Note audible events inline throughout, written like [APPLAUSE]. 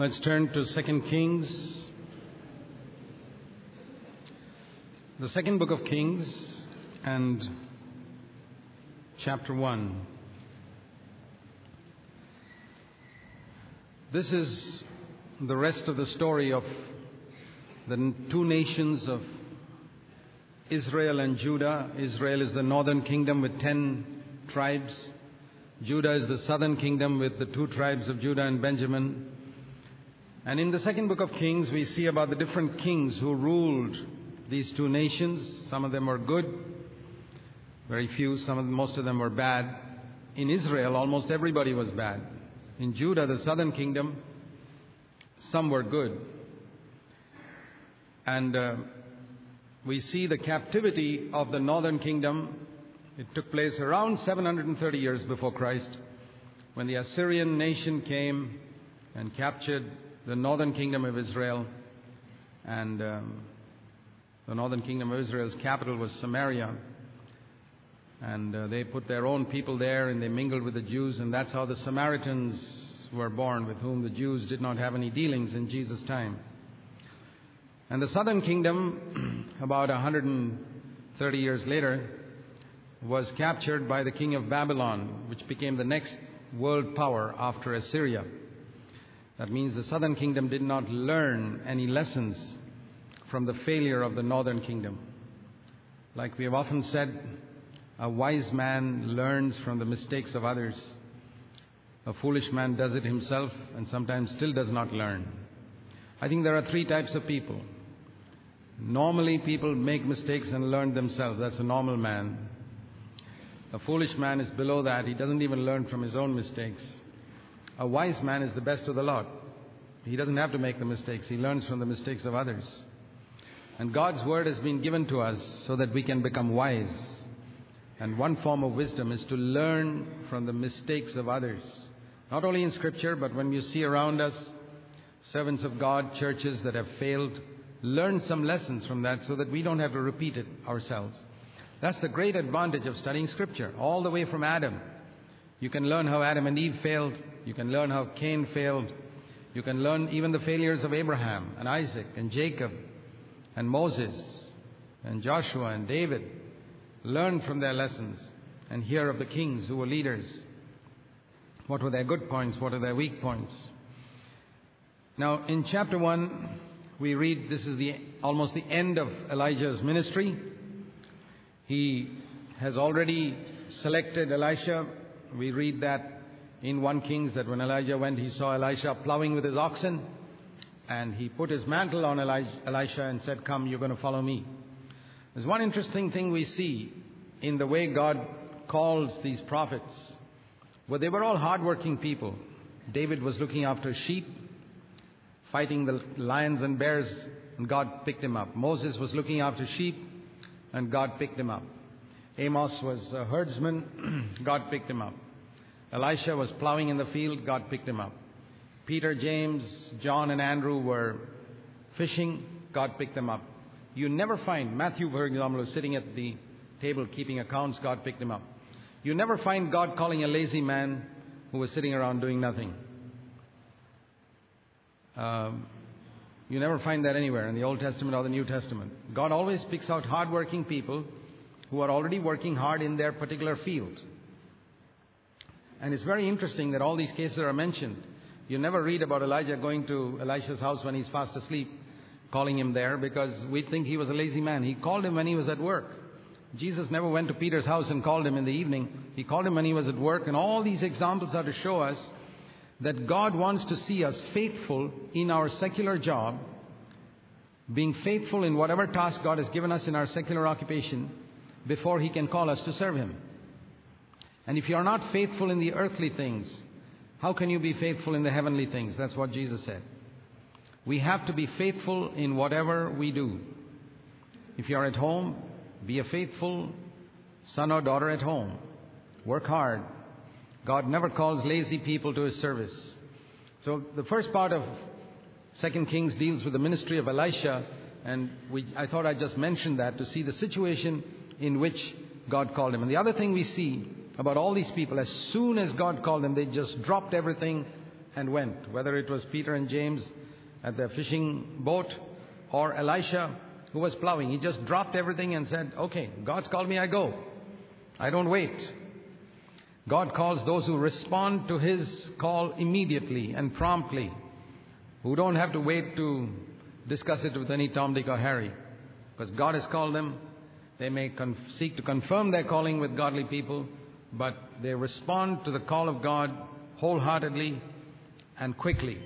Let's turn to 2 Kings. The second book of Kings and chapter 1. This is the rest of the story of the two nations of Israel and Judah. Israel is the northern kingdom with ten tribes. Judah is the southern kingdom with the two tribes of Judah and Benjamin. And in the second book of Kings, we see about the different kings who ruled these two nations. Some of them were good, very few, some of them, most of them were bad. In Israel, almost everybody was bad. In Judah, the southern kingdom, some were good. And uh, we see the captivity of the northern kingdom. It took place around 730 years before Christ when the Assyrian nation came and captured the northern kingdom of Israel, and um, the northern kingdom of Israel's capital was Samaria. And uh, they put their own people there and they mingled with the Jews, and that's how the Samaritans were born, with whom the Jews did not have any dealings in Jesus' time. And the southern kingdom, [CLEARS THROAT] about 130 years later, was captured by the king of Babylon, which became the next world power after Assyria. That means the southern kingdom did not learn any lessons from the failure of the northern kingdom. Like we have often said, a wise man learns from the mistakes of others. A foolish man does it himself and sometimes still does not learn. I think there are three types of people. Normally, people make mistakes and learn themselves. That's a normal man. A foolish man is below that. He doesn't even learn from his own mistakes. A wise man is the best of the lot. He doesn't have to make the mistakes, he learns from the mistakes of others. And God's word has been given to us so that we can become wise. And one form of wisdom is to learn from the mistakes of others. Not only in Scripture, but when you see around us servants of God, churches that have failed, learn some lessons from that so that we don't have to repeat it ourselves. That's the great advantage of studying Scripture, all the way from Adam. You can learn how Adam and Eve failed, you can learn how Cain failed. You can learn even the failures of Abraham and Isaac and Jacob and Moses and Joshua and David. Learn from their lessons and hear of the kings who were leaders. What were their good points? What are their weak points? Now, in chapter 1, we read this is the, almost the end of Elijah's ministry. He has already selected Elisha. We read that in 1 Kings that when Elijah went, he saw Elisha plowing with his oxen, and he put his mantle on Elisha and said, Come, you're going to follow me. There's one interesting thing we see in the way God calls these prophets. Well, they were all hardworking people. David was looking after sheep, fighting the lions and bears, and God picked him up. Moses was looking after sheep, and God picked him up. Amos was a herdsman, [CLEARS THROAT] God picked him up. Elisha was plowing in the field, God picked him up. Peter, James, John, and Andrew were fishing, God picked them up. You never find Matthew, for example, sitting at the table keeping accounts, God picked him up. You never find God calling a lazy man who was sitting around doing nothing. Um, you never find that anywhere in the Old Testament or the New Testament. God always picks out hardworking people who are already working hard in their particular field. And it's very interesting that all these cases are mentioned. You never read about Elijah going to Elisha's house when he's fast asleep, calling him there, because we think he was a lazy man. He called him when he was at work. Jesus never went to Peter's house and called him in the evening. He called him when he was at work. And all these examples are to show us that God wants to see us faithful in our secular job, being faithful in whatever task God has given us in our secular occupation before He can call us to serve Him. And if you are not faithful in the earthly things, how can you be faithful in the heavenly things? That's what Jesus said. We have to be faithful in whatever we do. If you are at home, be a faithful son or daughter at home. Work hard. God never calls lazy people to his service. So the first part of Second Kings deals with the ministry of Elisha, and we, I thought I'd just mention that to see the situation in which God called him. And the other thing we see about all these people. As soon as God called them, they just dropped everything and went, whether it was Peter and James at the fishing boat or Elisha who was plowing. He just dropped everything and said, Okay, God's called me, I go. I don't wait. God calls those who respond to His call immediately and promptly, who don't have to wait to discuss it with any Tom, Dick, or Harry. Because God has called them. They may con- seek to confirm their calling with godly people, but they respond to the call of God wholeheartedly and quickly.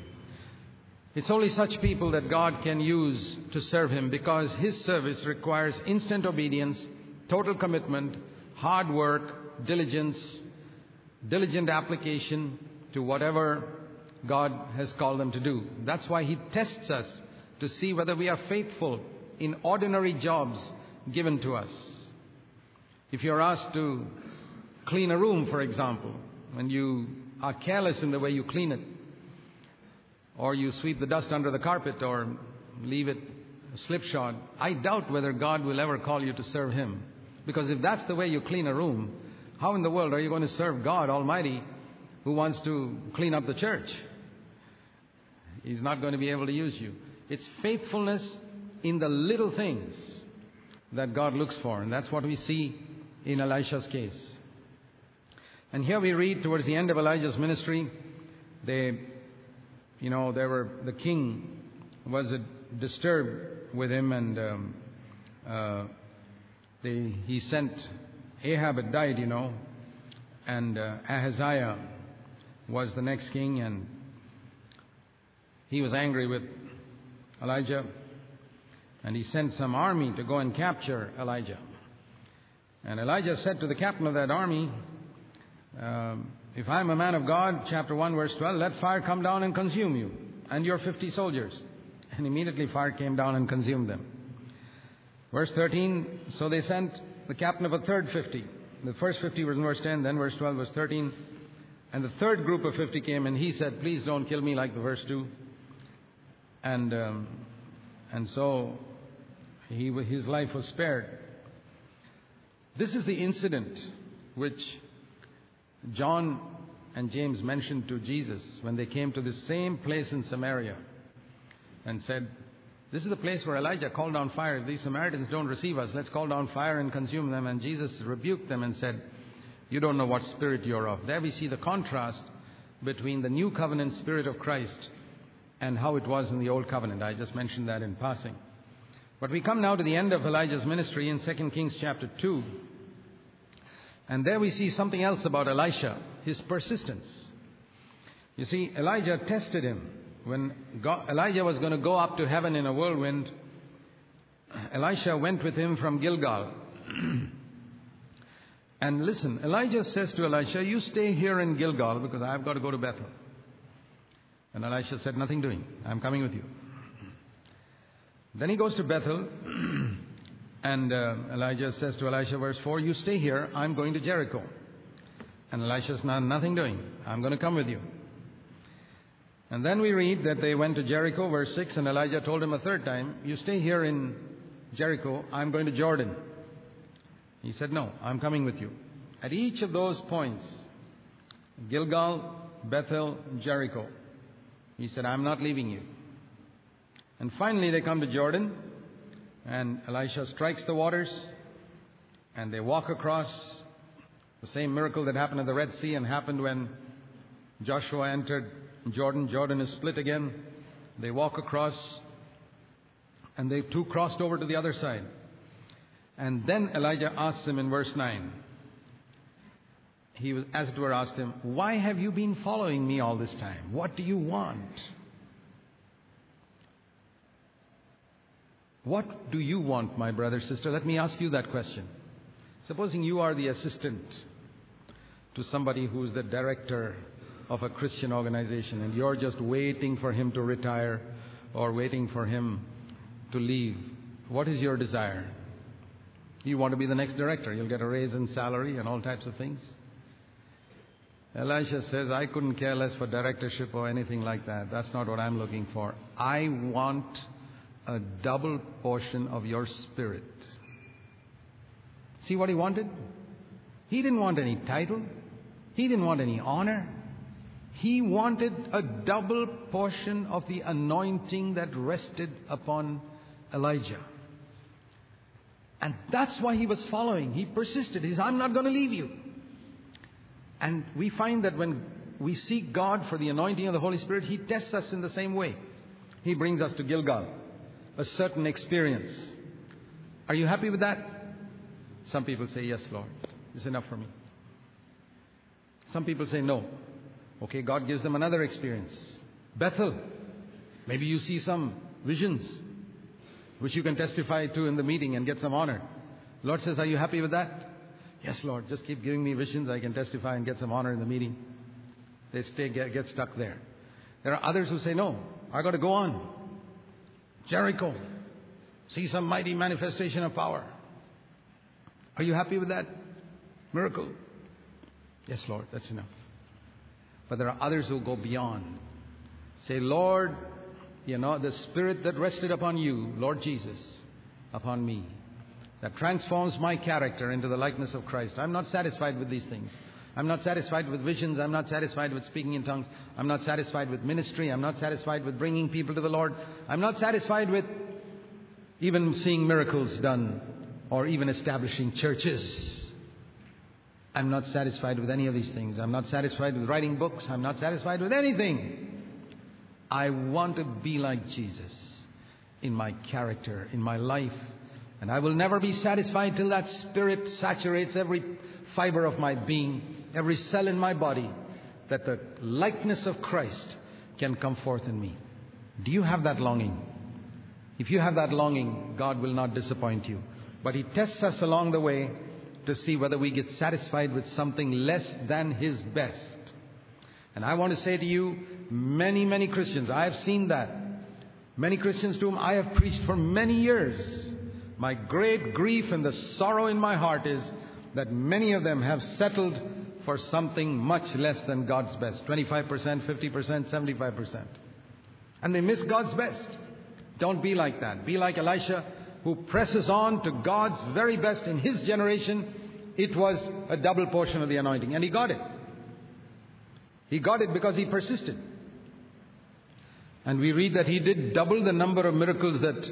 It's only such people that God can use to serve Him because His service requires instant obedience, total commitment, hard work, diligence, diligent application to whatever God has called them to do. That's why He tests us to see whether we are faithful in ordinary jobs given to us. If you're asked to clean a room, for example, and you are careless in the way you clean it, or you sweep the dust under the carpet or leave it slipshod, I doubt whether God will ever call you to serve Him. Because if that's the way you clean a room, how in the world are you going to serve God Almighty who wants to clean up the church? He's not going to be able to use you. It's faithfulness in the little things that God looks for, and that's what we see in Elisha's case. And here we read towards the end of Elijah's ministry, they you know, there were the king was disturbed with him, and um, uh, they, he sent Ahab had died, you know, and uh, Ahaziah was the next king, and he was angry with Elijah, and he sent some army to go and capture Elijah. And Elijah said to the captain of that army, um, if I'm a man of God, chapter 1, verse 12, let fire come down and consume you and your 50 soldiers. [LAUGHS] And immediately fire came down and consumed them. Verse 13, so they sent the captain of a third 50. The first 50 was in verse 10, then verse 12, verse 13. And the third group of 50 came and he said, please don't kill me like the verse 2. And, um, and so he, his life was spared. This is the incident which John and James mentioned to Jesus when they came to the same place in Samaria and said, This is the place where Elijah called down fire. If these Samaritans don't receive us, let's call down fire and consume them. And Jesus rebuked them and said, You don't know what spirit you're of. There we see the contrast between the new covenant spirit of Christ and how it was in the old covenant. I just mentioned that in passing. But we come now to the end of Elijah's ministry in 2 Kings chapter 2. And there we see something else about Elisha, his persistence. You see, Elijah tested him. When God, Elijah was going to go up to heaven in a whirlwind, Elisha went with him from Gilgal. [CLEARS THROAT] and listen, Elijah says to Elisha, You stay here in Gilgal because I've got to go to Bethel. And Elisha said, Nothing doing. I'm coming with you. Then he goes to Bethel. [CLEARS THROAT] And uh, Elijah says to Elisha, verse 4, You stay here, I'm going to Jericho. And Elisha's not, nothing doing. I'm going to come with you. And then we read that they went to Jericho, verse 6, and Elijah told him a third time, You stay here in Jericho, I'm going to Jordan. He said, No, I'm coming with you. At each of those points, Gilgal, Bethel, Jericho, he said, I'm not leaving you. And finally, they come to Jordan, and Elisha strikes the waters, and they walk across. The same miracle that happened at the Red Sea and happened when Joshua entered Jordan. Jordan is split again. They walk across, and they too crossed over to the other side. And then Elijah asks him in verse 9, he was, as it were, asked him, Why have you been following me all this time? What do you want? What do you want, my brother, sister? Let me ask you that question. Supposing you are the assistant to somebody who's the director of a Christian organization and you're just waiting for him to retire or waiting for him to leave, what is your desire? You want to be the next director. You'll get a raise in salary and all types of things. Elisha says, I couldn't care less for directorship or anything like that. That's not what I'm looking for. I want a double portion of your spirit. See what he wanted? He didn't want any title. He didn't want any honor. He wanted a double portion of the anointing that rested upon Elijah. And that's why he was following. He persisted. He said, I'm not going to leave you. And we find that when we seek God for the anointing of the Holy Spirit, He tests us in the same way. He brings us to Gilgal, a certain experience. Are you happy with that? Some people say, Yes, Lord. It's enough for me. Some people say, No. Okay, God gives them another experience. Bethel. Maybe you see some visions which you can testify to in the meeting and get some honor. Lord says, Are you happy with that? Yes, Lord, just keep giving me visions. I can testify and get some honor in the meeting. They stay, get, get stuck there. There are others who say, No, I got to go on. Jericho, see some mighty manifestation of power. Are you happy with that miracle? Yes, Lord, that's enough. But there are others who go beyond. Say, Lord, you know, the spirit that rested upon you, Lord Jesus, upon me, that transforms my character into the likeness of Christ. I'm not satisfied with these things. I'm not satisfied with visions. I'm not satisfied with speaking in tongues. I'm not satisfied with ministry. I'm not satisfied with bringing people to the Lord. I'm not satisfied with even seeing miracles done or even establishing churches. I'm not satisfied with any of these things. I'm not satisfied with writing books. I'm not satisfied with anything. I want to be like Jesus in my character, in my life. And I will never be satisfied till that Spirit saturates every fiber of my being, every cell in my body, that the likeness of Christ can come forth in me. Do you have that longing? If you have that longing, God will not disappoint you. But He tests us along the way to see whether we get satisfied with something less than His best. And I want to say to you, many, many Christians, I have seen that. Many Christians to whom I have preached for many years. My great grief and the sorrow in my heart is that many of them have settled for something much less than God's best 25%, 50%, 75%. And they miss God's best. Don't be like that. Be like Elisha, who presses on to God's very best in his generation. It was a double portion of the anointing, and he got it. He got it because he persisted. And we read that he did double the number of miracles that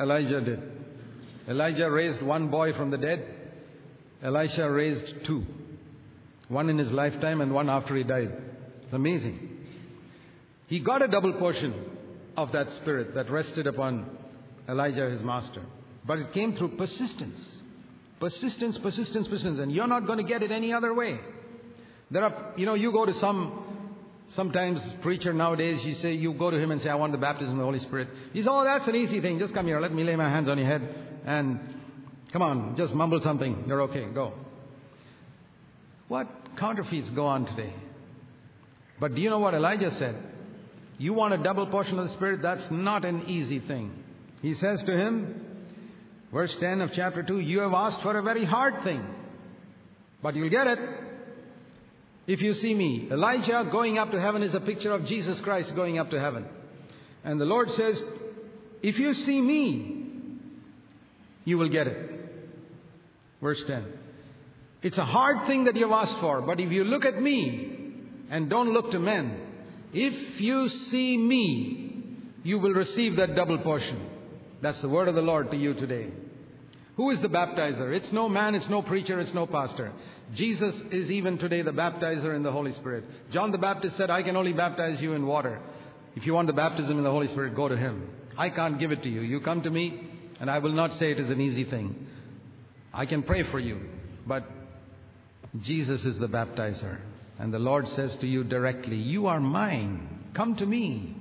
Elijah did. Elijah raised one boy from the dead. Elisha raised two. One in his lifetime and one after he died. It's amazing. He got a double portion of that spirit that rested upon Elijah, his master. But it came through persistence. Persistence, persistence, persistence. And you're not going to get it any other way. There are, you know, you go to some, sometimes preacher nowadays, you say, you go to him and say, I want the baptism of the Holy Spirit. He says, oh, that's an easy thing. Just come here. Let me lay my hands on your head and come on, just mumble something. You're okay. Go. What counterfeits go on today? But do you know what Elijah said? You want a double portion of the Spirit? That's not an easy thing. He says to him, verse 10 of chapter 2, You have asked for a very hard thing, but you'll get it. If you see me, Elijah going up to heaven is a picture of Jesus Christ going up to heaven. And the Lord says, If you see me, you will get it. Verse 10. It's a hard thing that you've asked for, but if you look at me and don't look to men, if you see me, you will receive that double portion. That's the word of the Lord to you today. Who is the baptizer? It's no man, it's no preacher, it's no pastor. Jesus is even today the baptizer in the Holy Spirit. John the Baptist said, I can only baptize you in water. If you want the baptism in the Holy Spirit, go to him. I can't give it to you. You come to me, and I will not say it is an easy thing. I can pray for you, but Jesus is the baptizer. And the Lord says to you directly, You are mine. Come to me.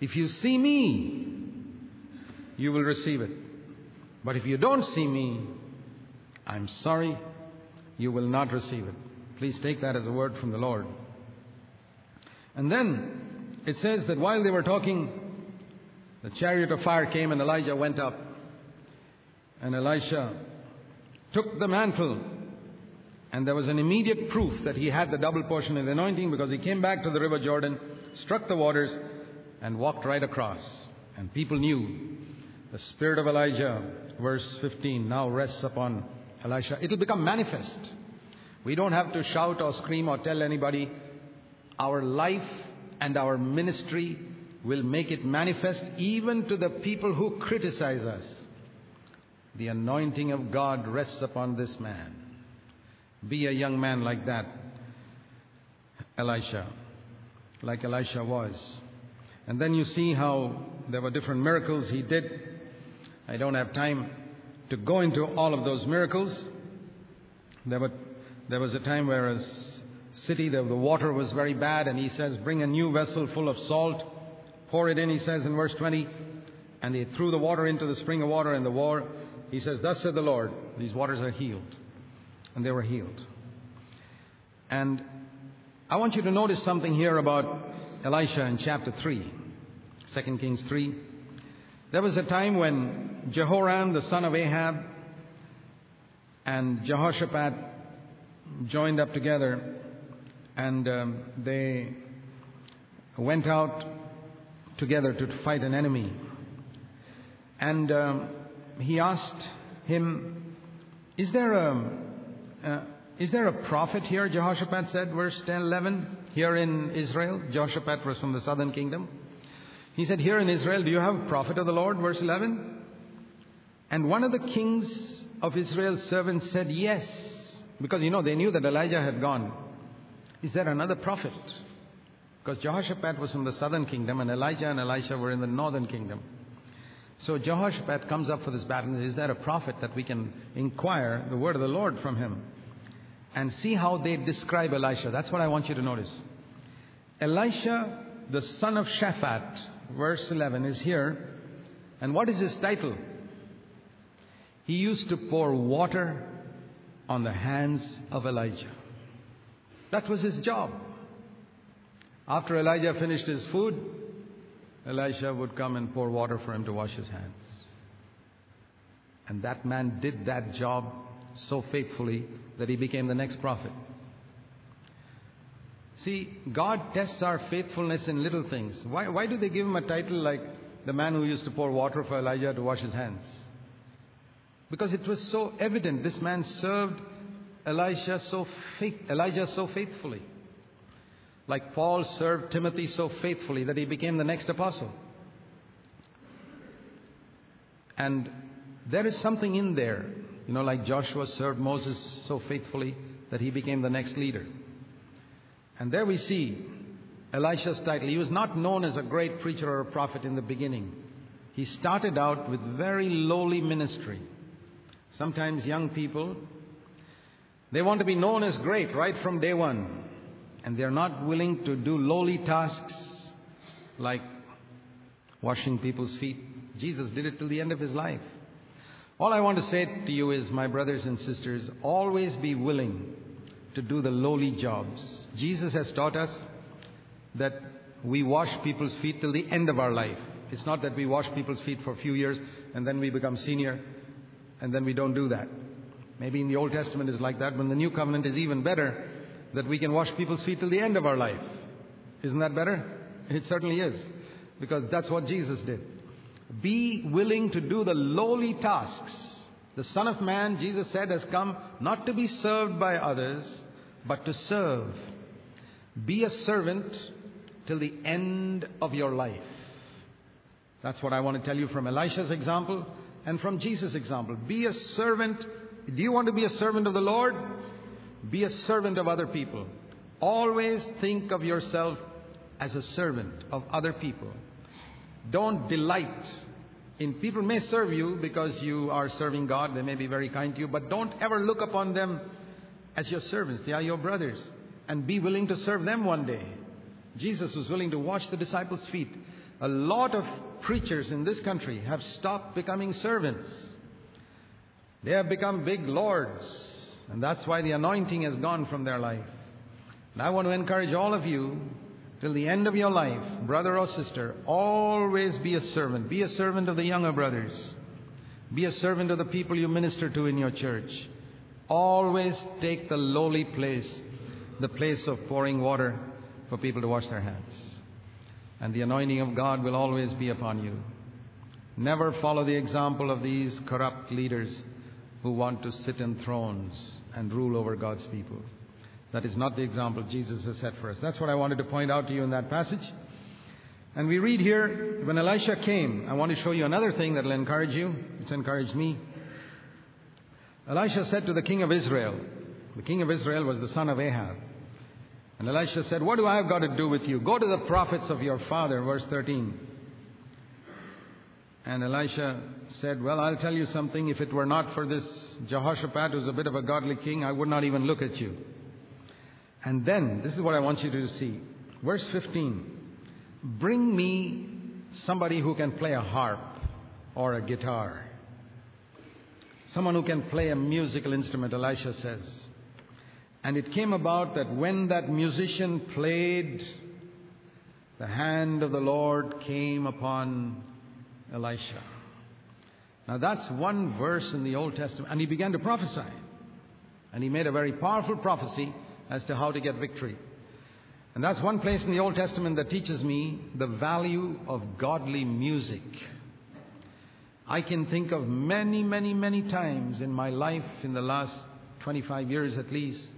If you see me, you will receive it. But if you don't see me, I'm sorry, you will not receive it. Please take that as a word from the Lord. And then it says that while they were talking, the chariot of fire came and Elijah went up. And Elisha took the mantle. And there was an immediate proof that he had the double portion of the anointing because he came back to the river Jordan, struck the waters, and walked right across. And people knew the spirit of Elijah, verse 15, now rests upon Elisha. It'll become manifest. We don't have to shout or scream or tell anybody. Our life and our ministry will make it manifest even to the people who criticize us. The anointing of God rests upon this man. Be a young man like that, Elisha, like Elisha was. And then you see how there were different miracles he did. I don't have time to go into all of those miracles. There, were, there was a time where a city, the, the water was very bad, and he says, Bring a new vessel full of salt, pour it in, he says in verse 20. And they threw the water into the spring of water, and the war, he says, Thus said the Lord, these waters are healed. And they were healed. And I want you to notice something here about Elisha in chapter 3, 2 Kings 3. There was a time when Jehoram, the son of Ahab, and Jehoshaphat joined up together and um, they went out together to fight an enemy. And um, he asked him, Is there a, Uh, is there a prophet here? Jehoshaphat said, verse 10, 11, here in Israel. Jehoshaphat was from the southern kingdom. He said, Here in Israel, do you have a prophet of the Lord? Verse 11. And one of the kings of Israel's servants said, Yes. Because, you know, they knew that Elijah had gone. Is there another prophet? Because Jehoshaphat was from the southern kingdom and Elijah and Elisha were in the northern kingdom. So Jehoshaphat comes up for this battle. and Is there a prophet that we can inquire the word of the Lord from him? And see how they describe Elisha. That's what I want you to notice. Elisha, the son of Shaphat, verse 11, is here. And what is his title? He used to pour water on the hands of Elijah. That was his job. After Elijah finished his food, Elisha would come and pour water for him to wash his hands. And that man did that job so faithfully that he became the next prophet. See, God tests our faithfulness in little things. Why, why do they give him a title like the man who used to pour water for Elijah to wash his hands? Because it was so evident this man served so faith, Elijah so faithfully. Like Paul served Timothy so faithfully that he became the next apostle. And there is something in there, you know, like Joshua served Moses so faithfully that he became the next leader. And there we see Elisha's title. He was not known as a great preacher or a prophet in the beginning. He started out with very lowly ministry. Sometimes young people they want to be known as great right from day one. And they're not willing to do lowly tasks like washing people's feet. Jesus did it till the end of his life. All I want to say to you is, my brothers and sisters, always be willing to do the lowly jobs. Jesus has taught us that we wash people's feet till the end of our life. It's not that we wash people's feet for a few years and then we become senior and then we don't do that. Maybe in the Old Testament is like that, but in the New Covenant is even better that we can wash people's feet till the end of our life. Isn't that better? It certainly is. Because that's what Jesus did. Be willing to do the lowly tasks. The Son of Man, Jesus said, has come not to be served by others, but to serve. Be a servant till the end of your life. That's what I want to tell you from Elisha's example and from Jesus' example. Be a servant do you want to be a servant of the Lord? Be a servant of other people. Always think of yourself as a servant of other people. Don't delight in people may serve you because you are serving God. They may be very kind to you, but don't ever look upon them as your servants. They are your brothers. And be willing to serve them one day. Jesus was willing to wash the disciples' feet. A lot of preachers in this country have stopped becoming servants. They have become big lords, and that's why the anointing has gone from their life. And I want to encourage all of you till the end of your life, brother or sister, always be a servant. Be a servant of the younger brothers. Be a servant of the people you minister to in your church. Always take the lowly place, the place of pouring water for people to wash their hands. And the anointing of God will always be upon you. Never follow the example of these corrupt leaders who want to sit in thrones. and rule over God's people. That is not the example Jesus has set for us. That's what I wanted to point out to you in that passage. And we read here, when Elisha came, I want to show you another thing that will encourage you. It's encouraged me. Elisha said to the king of Israel, the king of Israel was the son of Ahab. And Elisha said, What do I have got to do with you? Go to the prophets of your father, verse 13. And Elisha said, Well, I'll tell you something. If it were not for this Jehoshaphat, who's a bit of a godly king, I would not even look at you. And then, this is what I want you to see. Verse 15 Bring me somebody who can play a harp or a guitar. Someone who can play a musical instrument, Elisha says. And it came about that when that musician played, the hand of the Lord came upon Elisha. Now that's one verse in the Old Testament. And he began to prophesy. And he made a very powerful prophecy as to how to get victory. And that's one place in the Old Testament that teaches me the value of godly music. I can think of many, many, many times in my life in the last 25 years at least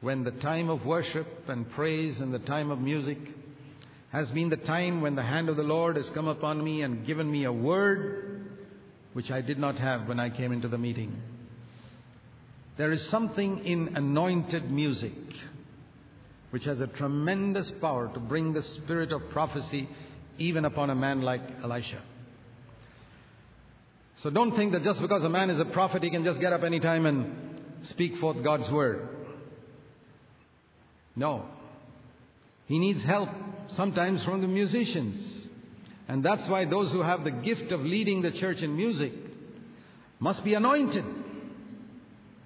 when the time of worship and praise and the time of music has been the time when the hand of the Lord has come upon me and given me a word which I did not have when I came into the meeting. There is something in anointed music which has a tremendous power to bring the spirit of prophecy even upon a man like Elisha. So don't think that just because a man is a prophet, he can just get up any time and speak forth God's word. No. He needs help sometimes from the musicians. And that's why those who have the gift of leading the church in music must be anointed.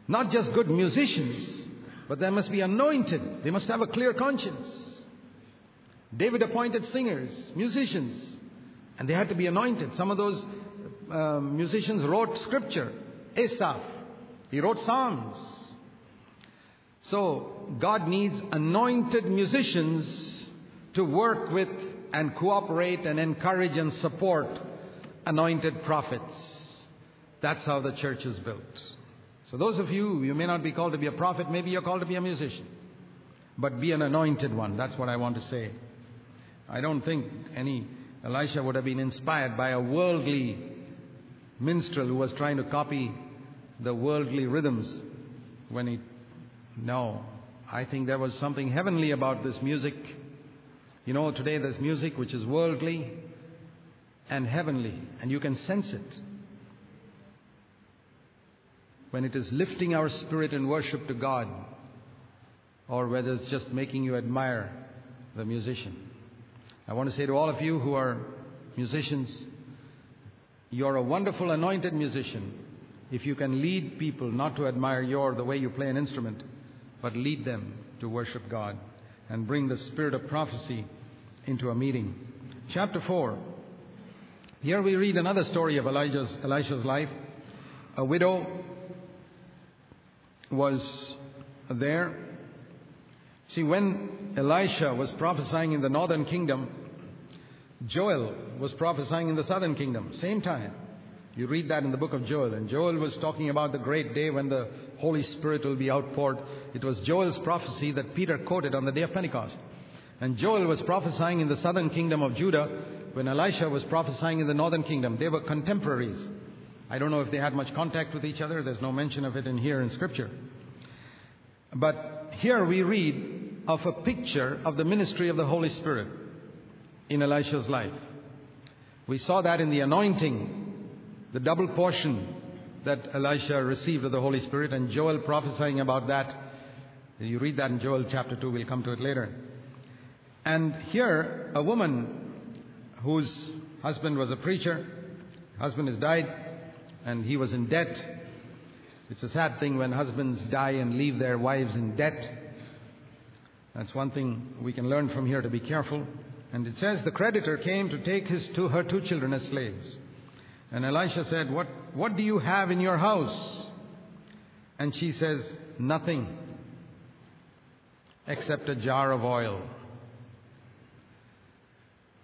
Not just good musicians, but they must be anointed. They must have a clear conscience. David appointed singers, musicians, and they had to be anointed. Some of those uh, musicians wrote scripture. Asaph, he wrote psalms. So God needs anointed musicians to work with and cooperate and encourage and support anointed prophets. That's how the church is built. So those of you, you may not be called to be a prophet, maybe you're called to be a musician. But be an anointed one. That's what I want to say. I don't think any Elisha would have been inspired by a worldly minstrel who was trying to copy the worldly rhythms when he no, I think there was something heavenly about this music. You know, today there's music which is worldly and heavenly, and you can sense it. When it is lifting our spirit in worship to God, or whether it's just making you admire the musician. I want to say to all of you who are musicians, you're a wonderful anointed musician if you can lead people not to admire your the way you play an instrument, but lead them to worship God and bring the spirit of prophecy into a meeting. Chapter 4. Here we read another story of Elijah's, Elisha's life. A widow was there. See, when Elisha was prophesying in the northern kingdom, Joel was prophesying in the southern kingdom, same time. You read that in the book of Joel. And Joel was talking about the great day when the Holy Spirit will be outpoured. It was Joel's prophecy that Peter quoted on the day of Pentecost. And Joel was prophesying in the southern kingdom of Judah when Elisha was prophesying in the northern kingdom. They were contemporaries. I don't know if they had much contact with each other. There's no mention of it in here in Scripture. But here we read of a picture of the ministry of the Holy Spirit in Elisha's life. We saw that in the anointing the double portion that Elisha received of the Holy Spirit, and Joel prophesying about that. You read that in Joel chapter 2, we'll come to it later. And here, a woman whose husband was a preacher, husband has died, and he was in debt. It's a sad thing when husbands die and leave their wives in debt. That's one thing we can learn from here to be careful. And it says the creditor came to take his her two children as slaves. And Elisha said, what, what do you have in your house? And she says, Nothing except a jar of oil.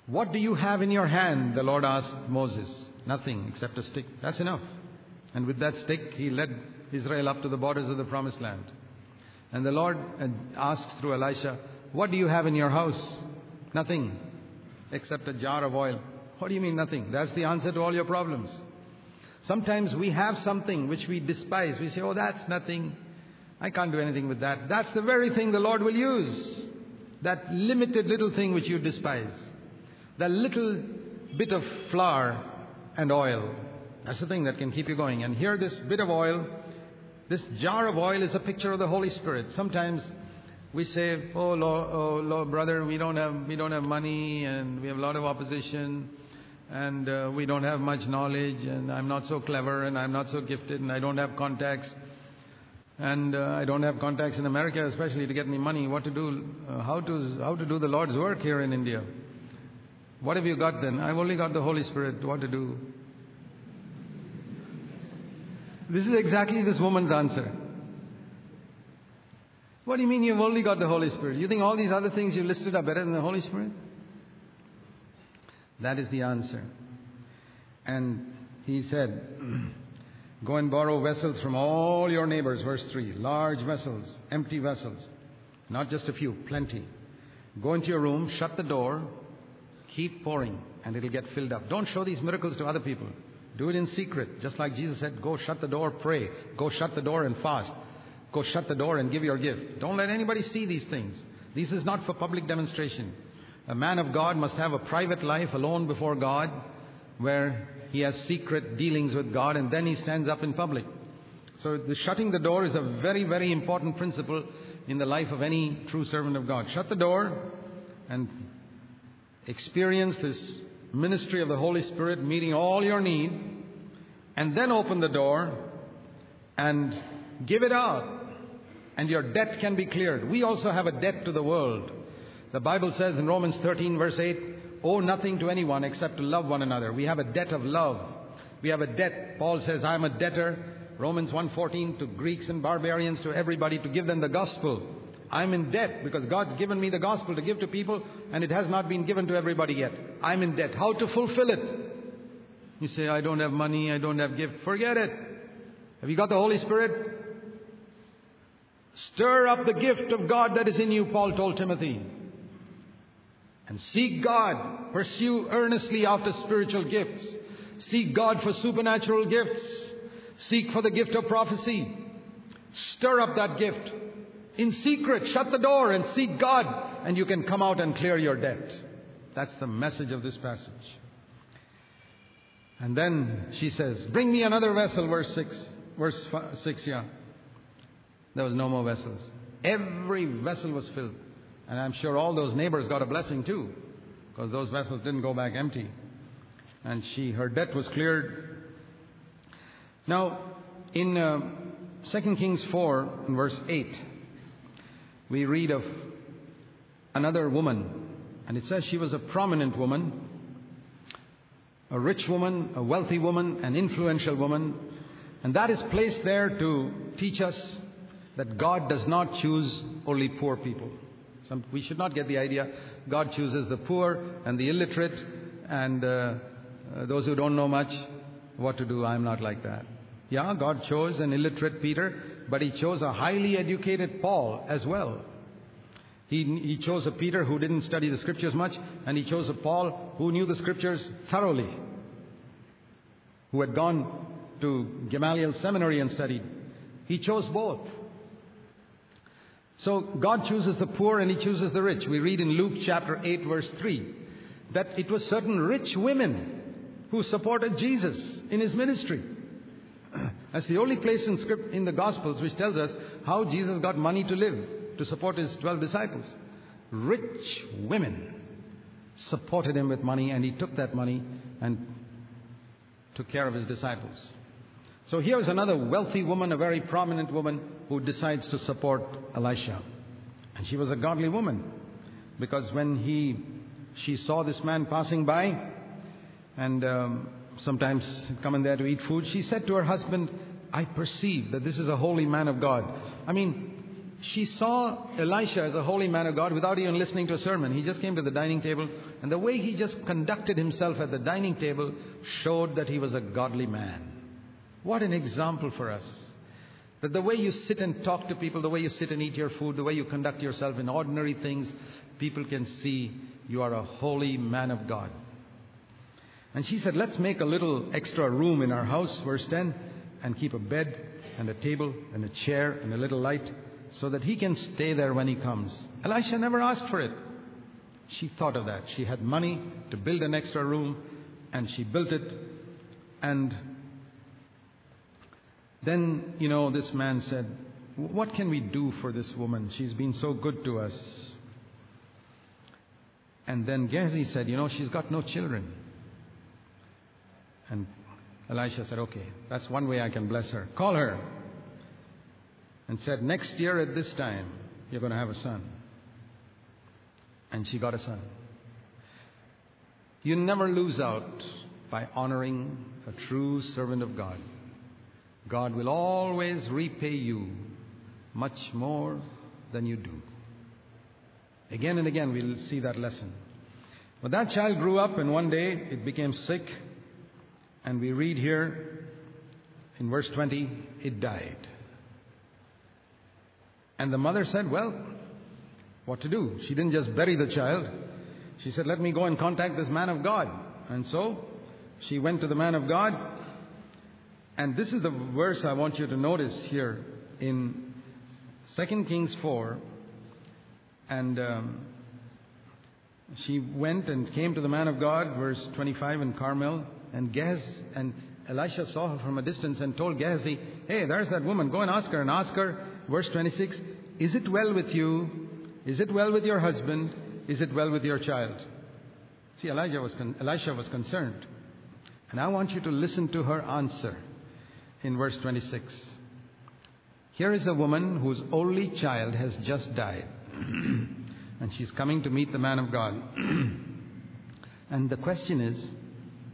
What do you have in your hand? The Lord asked Moses. Nothing except a stick. That's enough. And with that stick, he led Israel up to the borders of the promised land. And the Lord uh, asks through Elisha, What do you have in your house? Nothing except a jar of oil. What do you mean nothing? That's the answer to all your problems. Sometimes we have something which we despise. We say, Oh, that's nothing. I can't do anything with that. That's the very thing the Lord will use. That limited little thing which you despise. That little bit of flour and oil. That's the thing that can keep you going. And here, this bit of oil, this jar of oil is a picture of the Holy Spirit. Sometimes we say, "Oh Lord, oh Lord, brother, we don't have we don't have money, and we have a lot of opposition, and uh, we don't have much knowledge, and I'm not so clever, and I'm not so gifted, and I don't have contacts, and uh, I don't have contacts in America, especially to get me money. What to do? Uh, how to how to do the Lord's work here in India? What have you got then? I've only got the Holy Spirit. What to do? This is exactly this woman's answer. What do you mean you've only got the Holy Spirit? You think all these other things you listed are better than the Holy Spirit? That is the answer. And he said, Go and borrow vessels from all your neighbors, verse 3. Large vessels, empty vessels. Not just a few, plenty. Go into your room, shut the door, keep pouring, and it'll get filled up. Don't show these miracles to other people. Do it in secret. Just like Jesus said, Go shut the door, pray. Go shut the door and fast. Go shut the door and give your gift. Don't let anybody see these things. This is not for public demonstration. A man of God must have a private life alone before God where he has secret dealings with God and then he stands up in public. So the shutting the door is a very, very important principle in the life of any true servant of God. Shut the door and experience this ministry of the Holy Spirit meeting all your need and then open the door and give it out and your debt can be cleared. We also have a debt to the world. The Bible says in Romans 13, verse 8, owe nothing to anyone except to love one another. We have a debt of love. We have a debt. Paul says, I am a debtor. Romans 1:14 to Greeks and barbarians, to everybody, to give them the gospel. I'm in debt because God's given me the gospel to give to people, and it has not been given to everybody yet. I'm in debt. How to fulfill it? You say, I don't have money, I don't have gift. Forget it. Have you got the Holy Spirit? Stir up the gift of God that is in you, Paul told Timothy. And seek God. Pursue earnestly after spiritual gifts. Seek God for supernatural gifts. Seek for the gift of prophecy. Stir up that gift. In secret, shut the door and seek God, and you can come out and clear your debt. That's the message of this passage. And then she says, Bring me another vessel, verse 6. Verse 6, yeah. There was no more vessels. Every vessel was filled. And I'm sure all those neighbors got a blessing too, because those vessels didn't go back empty. And she, her debt was cleared. Now, in uh, 2 Kings 4, verse 8, we read of another woman. And it says she was a prominent woman, a rich woman, a wealthy woman, an influential woman. And that is placed there to teach us that God does not choose only poor people. Some, we should not get the idea God chooses the poor and the illiterate and uh, uh, those who don't know much what to do. I'm not like that. Yeah, God chose an illiterate Peter, but He chose a highly educated Paul as well. He, he chose a Peter who didn't study the scriptures much, and he chose a Paul who knew the scriptures thoroughly, who had gone to Gamaliel Seminary and studied. He chose both. So God chooses the poor and He chooses the rich. We read in Luke chapter 8 verse 3 that it was certain rich women who supported Jesus in His ministry. [CLEARS THROAT] That's the only place in script in the Gospels which tells us how Jesus got money to live, to support His 12 disciples. Rich women supported Him with money and He took that money and took care of His disciples. So here's another wealthy woman, a very prominent woman, who decides to support Elisha. And she was a godly woman because when he, she saw this man passing by and um, sometimes coming there to eat food, she said to her husband, I perceive that this is a holy man of God. I mean, she saw Elisha as a holy man of God without even listening to a sermon. He just came to the dining table, and the way he just conducted himself at the dining table showed that he was a godly man. What an example for us. That the way you sit and talk to people, the way you sit and eat your food, the way you conduct yourself in ordinary things, people can see you are a holy man of God. And she said, Let's make a little extra room in our house, verse 10, and keep a bed and a table and a chair and a little light so that he can stay there when he comes. Elisha never asked for it. She thought of that. She had money to build an extra room and she built it. And then, you know, this man said, What can we do for this woman? She's been so good to us. And then Gehazi said, You know, she's got no children. And Elisha said, Okay, that's one way I can bless her. Call her. And said, Next year at this time, you're going to have a son. And she got a son. You never lose out by honoring a true servant of God. God will always repay you much more than you do. Again and again, we'll see that lesson. But that child grew up, and one day it became sick. And we read here in verse 20, it died. And the mother said, Well, what to do? She didn't just bury the child. She said, Let me go and contact this man of God. And so she went to the man of God. And this is the verse I want you to notice here in 2 Kings 4. And um, she went and came to the man of God, verse 25 in Carmel. And Gaz and Elisha saw her from a distance and told Gehazi, Hey, there's that woman. Go and ask her. And ask her, verse 26, Is it well with you? Is it well with your husband? Is it well with your child? See, Elijah was con- Elisha was concerned. And I want you to listen to her answer in verse 26. Here is a woman whose only child has just died. [CLEARS THROAT] and she's coming to meet the man of God. [CLEARS THROAT] and the question is,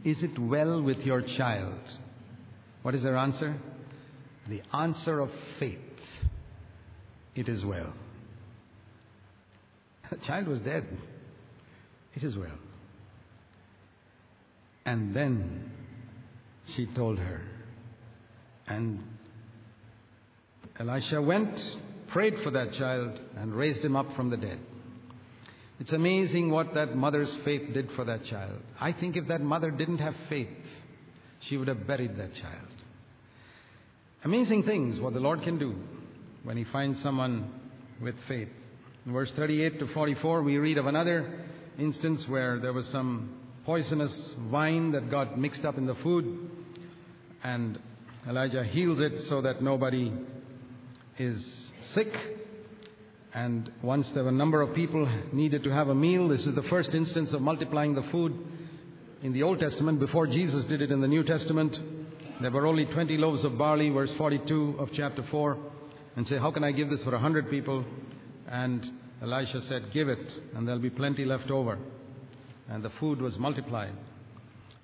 is it well with your child? What is her answer? The answer of faith. It is well. The child was dead. It is well. And then she told her. And Elisha went, prayed for that child, and raised him up from the dead. It's amazing what that mother's faith did for that child. I think if that mother didn't have faith, she would have buried that child. Amazing things what the Lord can do when He finds someone with faith. In verse 38 to 44, we read of another instance where there was some poisonous wine that got mixed up in the food, and Elijah heals it so that nobody is sick. And once there were a number of people needed to have a meal, this is the first instance of multiplying the food in the Old Testament before Jesus did it in the New Testament. There were only 20 loaves of barley, verse 42 of chapter 4. And say, How can I give this for a hundred people? And Elisha said, Give it, and there'll be plenty left over. And the food was multiplied.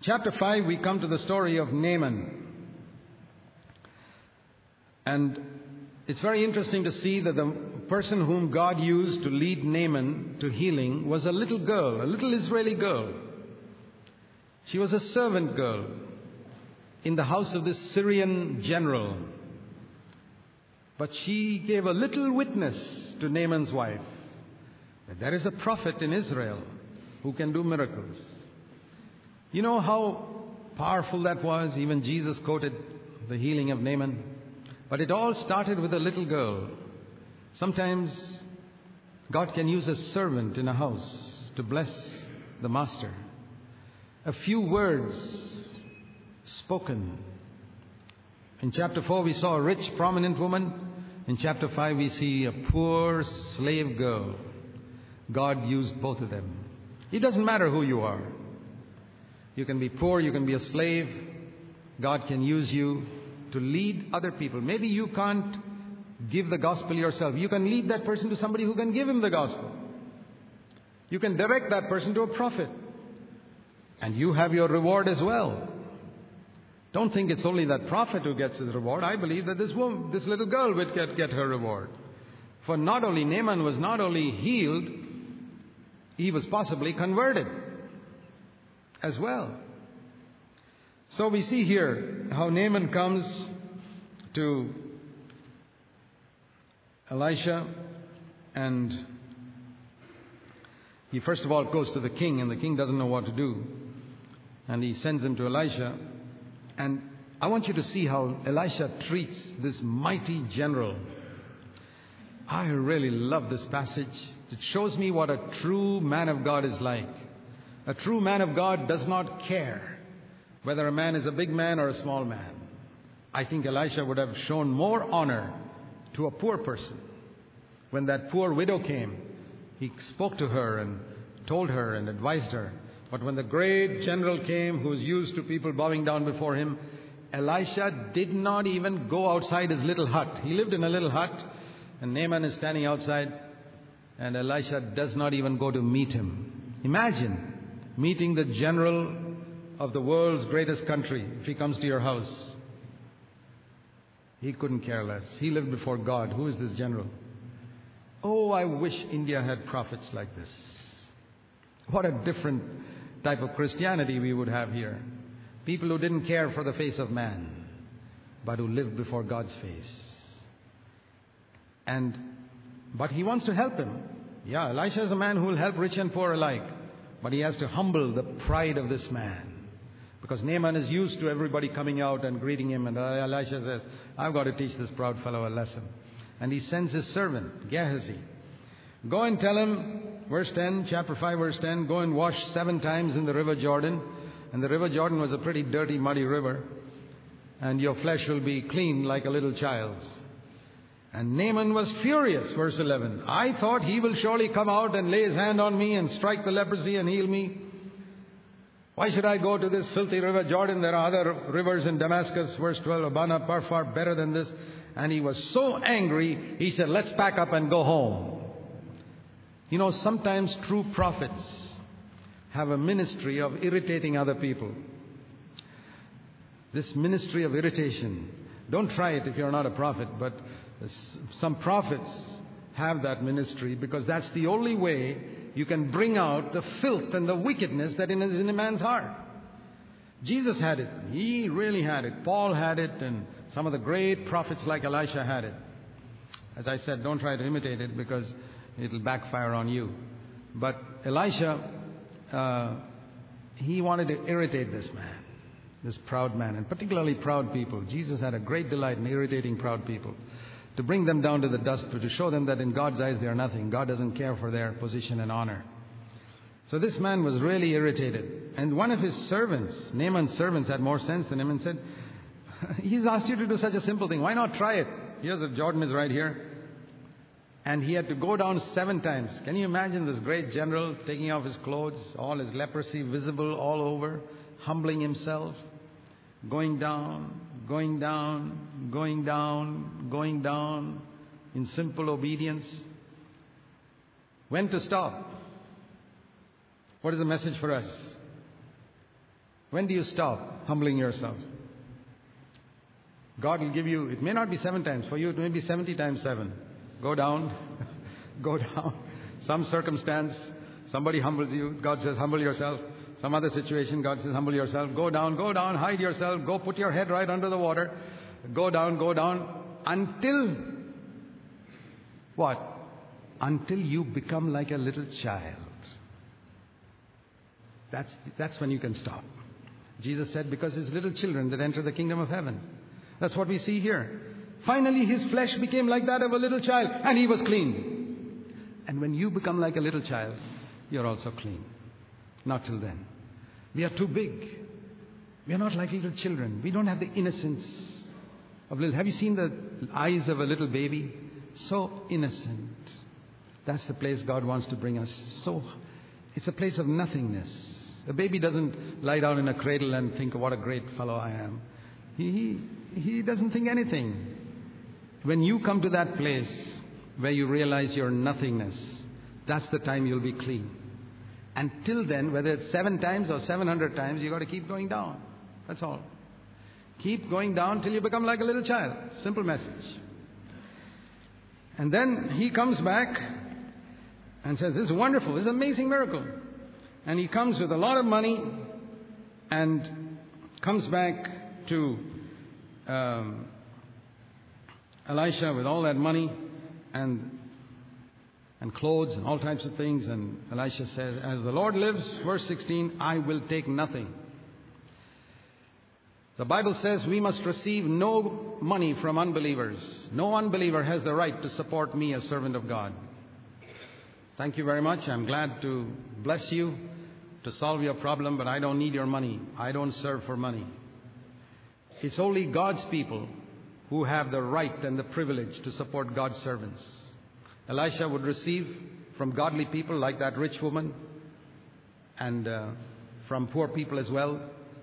Chapter 5, we come to the story of Naaman. And it's very interesting to see that the person whom God used to lead Naaman to healing was a little girl, a little Israeli girl. She was a servant girl in the house of this Syrian general. But she gave a little witness to Naaman's wife that there is a prophet in Israel who can do miracles. You know how powerful that was? Even Jesus quoted the healing of Naaman. But it all started with a little girl. Sometimes God can use a servant in a house to bless the master. A few words spoken. In chapter 4, we saw a rich, prominent woman. In chapter 5, we see a poor slave girl. God used both of them. It doesn't matter who you are. You can be poor, you can be a slave. God can use you to lead other people. Maybe you can't give the gospel yourself. You can lead that person to somebody who can give him the gospel. You can direct that person to a prophet. And you have your reward as well. Don't think it's only that prophet who gets his reward. I believe that this woman, this little girl would get, get her reward. For not only Naaman was not only healed, he was possibly converted as well. So we see here how Naaman comes to Elisha, and he first of all goes to the king, and the king doesn't know what to do. And he sends him to Elisha. And I want you to see how Elisha treats this mighty general. I really love this passage. It shows me what a true man of God is like. A true man of God does not care whether a man is a big man or a small man. I think Elisha would have shown more honor to a poor person. When that poor widow came, he spoke to her and told her and advised her. But when the great general came, who was used to people bowing down before him, Elisha did not even go outside his little hut. He lived in a little hut, and Naaman is standing outside, and Elisha does not even go to meet him. Imagine meeting the general of the world's greatest country if he comes to your house. He couldn't care less. He lived before God. Who is this general? Oh, I wish India had prophets like this. What a different type of Christianity we would have here. People who didn't care for the face of man, but who lived before God's face. And, but he wants to help him. Yeah, Elisha is a man who will help rich and poor alike. But he has to humble the pride of this man. Because Naaman is used to everybody coming out and greeting him, and Elisha says, I've got to teach this proud fellow a lesson. And he sends his servant, Gehazi, go and tell him, verse 10, chapter 5, verse 10, go and wash seven times in the river Jordan. And the river Jordan was a pretty dirty, muddy river. And your flesh will be clean like a little child's. And Naaman was furious, verse 11. I thought he will surely come out and lay his hand on me and strike the leprosy and heal me. Why should I go to this filthy river Jordan? There are other rivers in Damascus, verse 12, Abana, Pharpar better than this. And he was so angry, he said, Let's pack up and go home. You know, sometimes true prophets have a ministry of irritating other people. This ministry of irritation. Don't try it if you're not a prophet, but some prophets have that ministry because that's the only way you can bring out the filth and the wickedness that is in a man's heart. Jesus had it. He really had it. Paul had it, and some of the great prophets like Elisha had it. As I said, don't try to imitate it because it'll backfire on you. But Elisha, uh, he wanted to irritate this man, this proud man, and particularly proud people. Jesus had a great delight in irritating proud people to bring them down to the dust, to show them that in God's eyes they are nothing. God doesn't care for their position and honor. So this man was really irritated. And one of his servants, Naaman's servants, had more sense than him and said, [LAUGHS] He's asked you to do such a simple thing. Why not try it? Here's the Jordan is right here. And he had to go down seven times. Can you imagine this great general taking off his clothes, all his leprosy visible all over, humbling himself, going down, going down, going down, going down in simple obedience. When to stop? What is the message for us? When do you stop humbling yourself? God will give you, it may not be seven times, for you it may be 70 times seven. Go down, [LAUGHS] go down. Some circumstance, somebody humbles you, God says, humble yourself. Some other situation, God says, humble yourself. Go down, go down, hide yourself, go put your head right under the water. Go down, go down until what? Until you become like a little child. That's, that's when you can stop. Jesus said, because it's little children that enter the kingdom of heaven. That's what we see here. Finally, his flesh became like that of a little child, and he was clean. And when you become like a little child, you're also clean. Not till then. We are too big. We are not like little children. We don't have the innocence of little. Have you seen the eyes of a little baby? So innocent. That's the place God wants to bring us. So, it's a place of nothingness. A baby doesn't lie down in a cradle and think, what a great fellow I am. He, he, he doesn't think anything. When you come to that place where you realize your nothingness, that's the time you'll be clean. Until then, whether it's seven times or 700 times, you've got to keep going down. That's all. Keep going down till you become like a little child. Simple message. And then he comes back and says, This is wonderful. This is an amazing miracle. And he comes with a lot of money and comes back to um, Elisha with all that money. and and clothes and all types of things. And Elisha says, As the Lord lives, verse 16, I will take nothing. The Bible says we must receive no money from unbelievers. No unbeliever has the right to support me as servant of God. Thank you very much. I'm glad to bless you to solve your problem, but I don't need your money. I don't serve for money. It's only God's people who have the right and the privilege to support God's servants. Elisha would receive from godly people like that rich woman and uh, from poor people as well,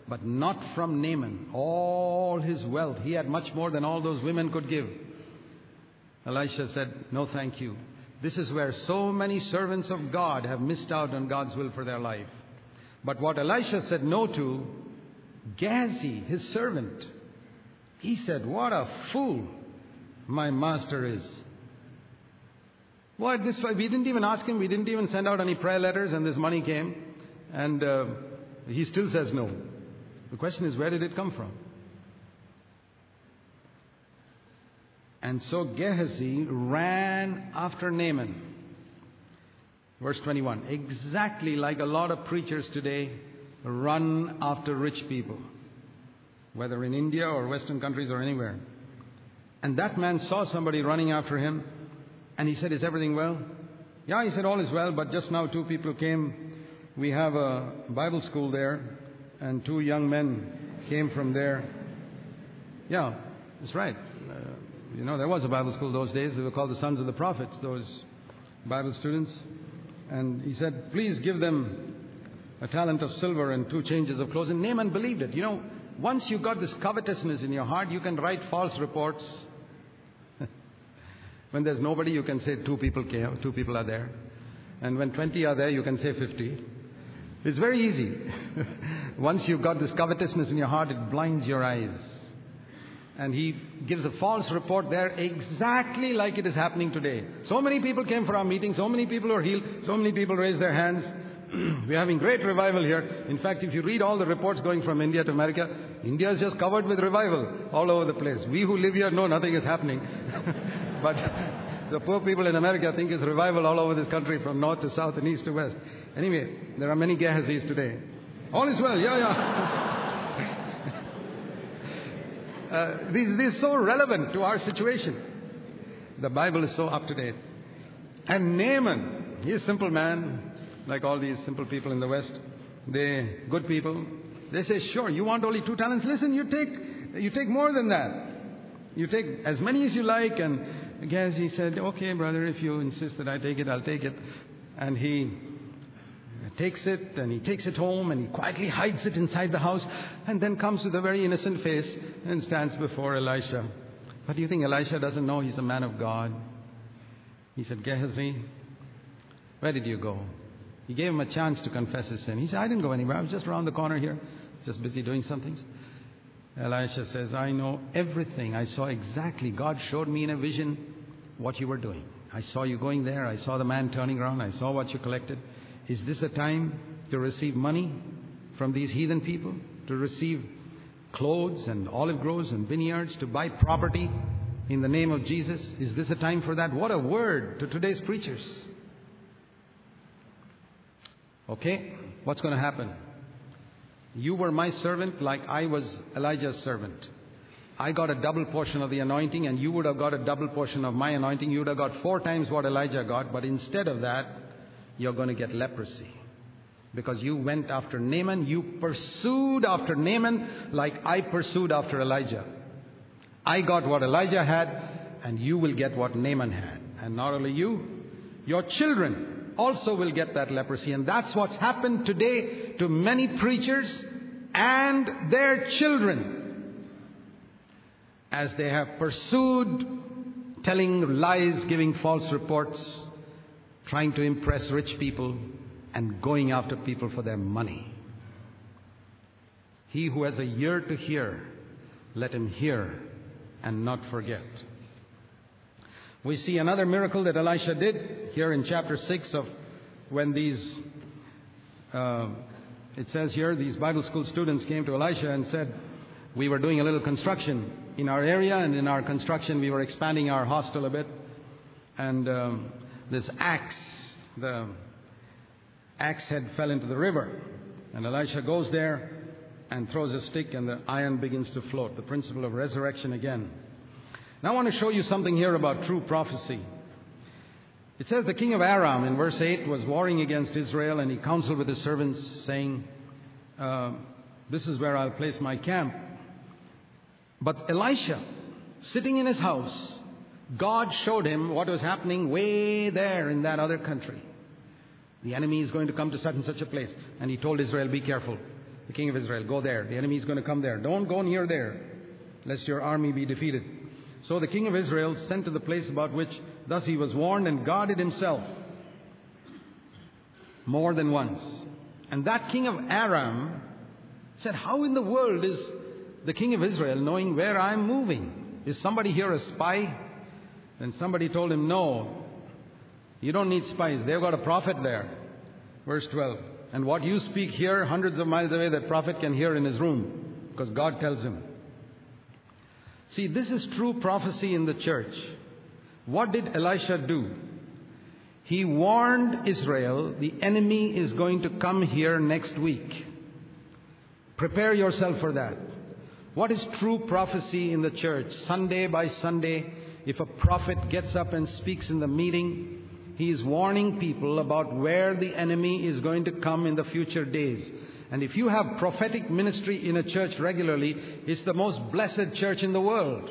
but not from Naaman. All his wealth, he had much more than all those women could give. Elisha said, No, thank you. This is where so many servants of God have missed out on God's will for their life. But what Elisha said no to, Gehazi, his servant, he said, What a fool my master is. What this we didn't even ask him, we didn't even send out any prayer letters, and this money came, and uh, he still says no. The question is, where did it come from? And so Gehazi ran after Naaman. Verse 21. Exactly like a lot of preachers today run after rich people whether in India or Western countries or anywhere. And that man saw somebody running after him, and he said, Is everything well? Yeah, he said, All is well, but just now two people came. We have a Bible school there, and two young men came from there. Yeah, that's right. Uh, you know, there was a Bible school those days. They were called the Sons of the Prophets, those Bible students. And he said, Please give them a talent of silver and two changes of clothes. And Naaman believed it. You know, once you've got this covetousness in your heart, you can write false reports. When there's nobody, you can say two people came, two people are there. And when 20 are there, you can say 50. It's very easy. [LAUGHS] Once you've got this covetousness in your heart, it blinds your eyes. And he gives a false report there exactly like it is happening today. So many people came for our meeting, so many people are healed, so many people raised their hands. [CLEARS THROAT] We're having great revival here. In fact, if you read all the reports going from India to America, India is just covered with revival all over the place. We who live here know nothing is happening. [LAUGHS] but the poor people in America think it's revival all over this country from north to south and east to west. Anyway, there are many Gehazis today. All is well, yeah, yeah. [LAUGHS] uh, this, this is so relevant to our situation. The Bible is so up to date. And Naaman, he's a simple man, like all these simple people in the West. They good people. They say, sure, you want only two talents? Listen, you take you take more than that. You take as many as you like. And Gehazi said, okay, brother, if you insist that I take it, I'll take it. And he takes it and he takes it home and he quietly hides it inside the house and then comes with a very innocent face and stands before Elisha. But do you think Elisha doesn't know he's a man of God? He said, Gehazi, where did you go? He gave him a chance to confess his sin. He said, I didn't go anywhere. I was just around the corner here, just busy doing some things. Elisha says, I know everything. I saw exactly. God showed me in a vision what you were doing. I saw you going there. I saw the man turning around. I saw what you collected. Is this a time to receive money from these heathen people? To receive clothes and olive groves and vineyards? To buy property in the name of Jesus? Is this a time for that? What a word to today's preachers. Okay? What's going to happen? You were my servant like I was Elijah's servant. I got a double portion of the anointing, and you would have got a double portion of my anointing. You would have got four times what Elijah got, but instead of that, you're going to get leprosy. Because you went after Naaman, you pursued after Naaman like I pursued after Elijah. I got what Elijah had, and you will get what Naaman had. And not only you, your children also will get that leprosy. And that's what's happened today to many preachers and their children as they have pursued telling lies, giving false reports, trying to impress rich people, and going after people for their money. He who has a ear to hear, let him hear and not forget. We see another miracle that Elisha did here in chapter 6 of when these, uh, it says here, these Bible school students came to Elisha and said, We were doing a little construction in our area, and in our construction, we were expanding our hostel a bit. and um, this axe, the axe head fell into the river. And Elisha goes there and throws a stick, and the iron begins to float. The principle of resurrection again. Now, I want to show you something here about true prophecy. It says the king of Aram in verse 8 was warring against Israel, and he counseled with his servants, saying, uh, This is where I'll place my camp. But Elisha, sitting in his house, God showed him what was happening way there in that other country. The enemy is going to come to such and such a place. And he told Israel, Be careful. The king of Israel, go there. The enemy is going to come there. Don't go near there, lest your army be defeated. So the king of Israel sent to the place about which thus he was warned and guarded himself more than once. And that king of Aram said, How in the world is the king of Israel knowing where I'm moving? Is somebody here a spy? Then somebody told him, No, you don't need spies. They've got a prophet there. Verse 12. And what you speak here, hundreds of miles away, that prophet can hear in his room because God tells him. See, this is true prophecy in the church. What did Elisha do? He warned Israel the enemy is going to come here next week. Prepare yourself for that. What is true prophecy in the church? Sunday by Sunday, if a prophet gets up and speaks in the meeting, he is warning people about where the enemy is going to come in the future days. And if you have prophetic ministry in a church regularly, it's the most blessed church in the world.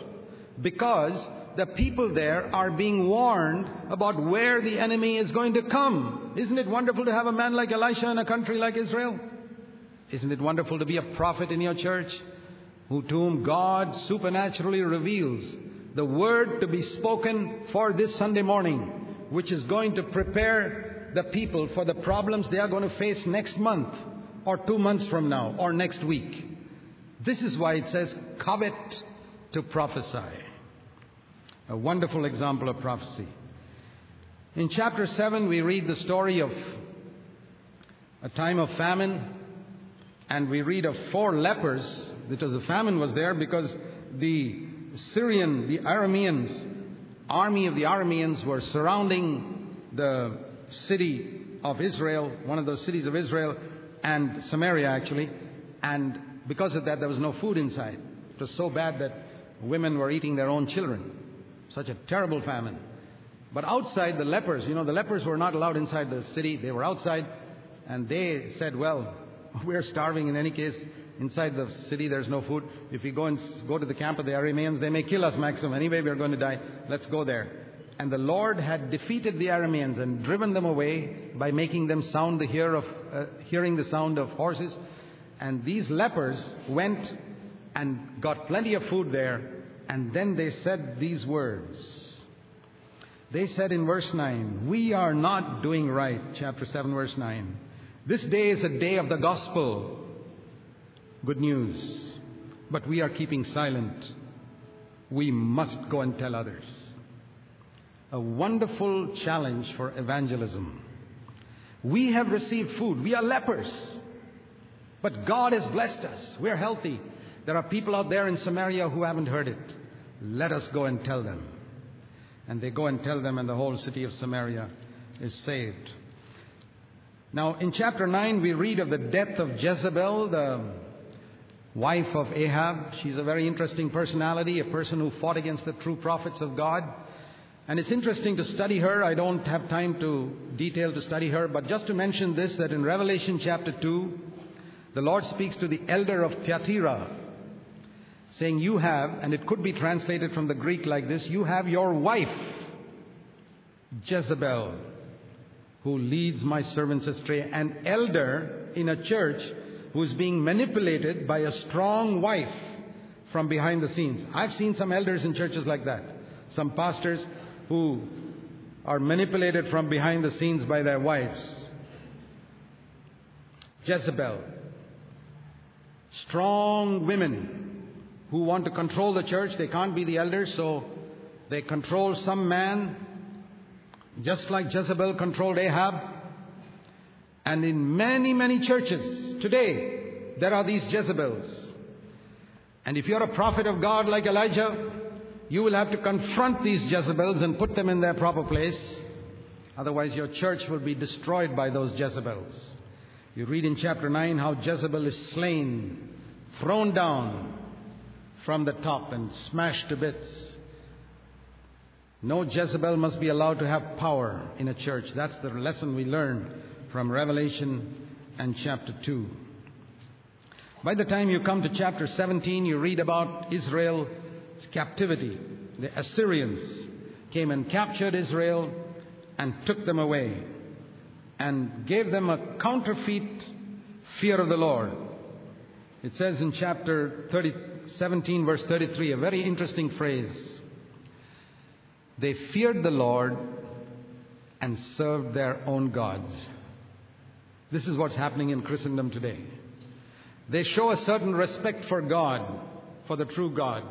Because the people there are being warned about where the enemy is going to come. Isn't it wonderful to have a man like Elisha in a country like Israel? Isn't it wonderful to be a prophet in your church? Who, to whom God supernaturally reveals the word to be spoken for this Sunday morning, which is going to prepare the people for the problems they are going to face next month or two months from now or next week. This is why it says, covet to prophesy. A wonderful example of prophecy. In chapter 7, we read the story of a time of famine, and we read of four lepers, because the famine was there because the Syrian, the Arameans, army of the Arameans were surrounding the city of Israel, one of those cities of Israel, and Samaria actually, and because of that, there was no food inside. It was so bad that women were eating their own children. Such a terrible famine. But outside, the lepers, you know, the lepers were not allowed inside the city. They were outside, and they said, Well, [LAUGHS] we're starving in any case. Inside the city, there's no food. If we go and go to the camp of the Arameans, they may kill us maximum. Anyway, we're going to die. Let's go there. And the Lord had defeated the Arameans and driven them away by making them sound the hear of, uh, hearing the sound of horses. And these lepers went and got plenty of food there. And then they said these words. They said in verse 9, We are not doing right. Chapter 7, verse 9. This day is a day of the gospel. Good news. But we are keeping silent. We must go and tell others a wonderful challenge for evangelism. We have received food. We are lepers. But God has blessed us. We're healthy. There are people out there in Samaria who haven't heard it. Let us go and tell them. And they go and tell them, and the whole city of Samaria is saved. Now, in chapter 9, we read of the death of Jezebel, the wife of Ahab. She's a very interesting personality, a person who fought against the true prophets of God. And it's interesting to study her. I don't have time to detail to study her, but just to mention this that in Revelation chapter 2, the Lord speaks to the elder of Thyatira, saying, You have, and it could be translated from the Greek like this you have your wife, Jezebel, who leads my servants astray, an elder in a church who is being manipulated by a strong wife from behind the scenes. I've seen some elders in churches like that. Some pastors who are manipulated from behind the scenes by their wives. Jezebel. Strong women who want to control the church. They can't be the elders, so they control some man, just like Jezebel controlled Ahab. And in many, many churches today, there are these Jezebels. And if you're a prophet of God like Elijah, You will have to confront these Jezebels and put them in their proper place. Otherwise, your church will be destroyed by those Jezebels. You read in chapter 9 how Jezebel is slain, thrown down from the top, and smashed to bits. No Jezebel must be allowed to have power in a church. That's the lesson we learn from Revelation and chapter 2. By the time you come to chapter 17, you read about Israel's captivity. The Assyrians came and captured Israel and took them away and gave them a counterfeit fear of the Lord. It says in chapter 30, 17, verse 33, a very interesting phrase. They feared the Lord and served their own gods. This is what's happening in Christendom today. They show a certain respect for God, for the true God,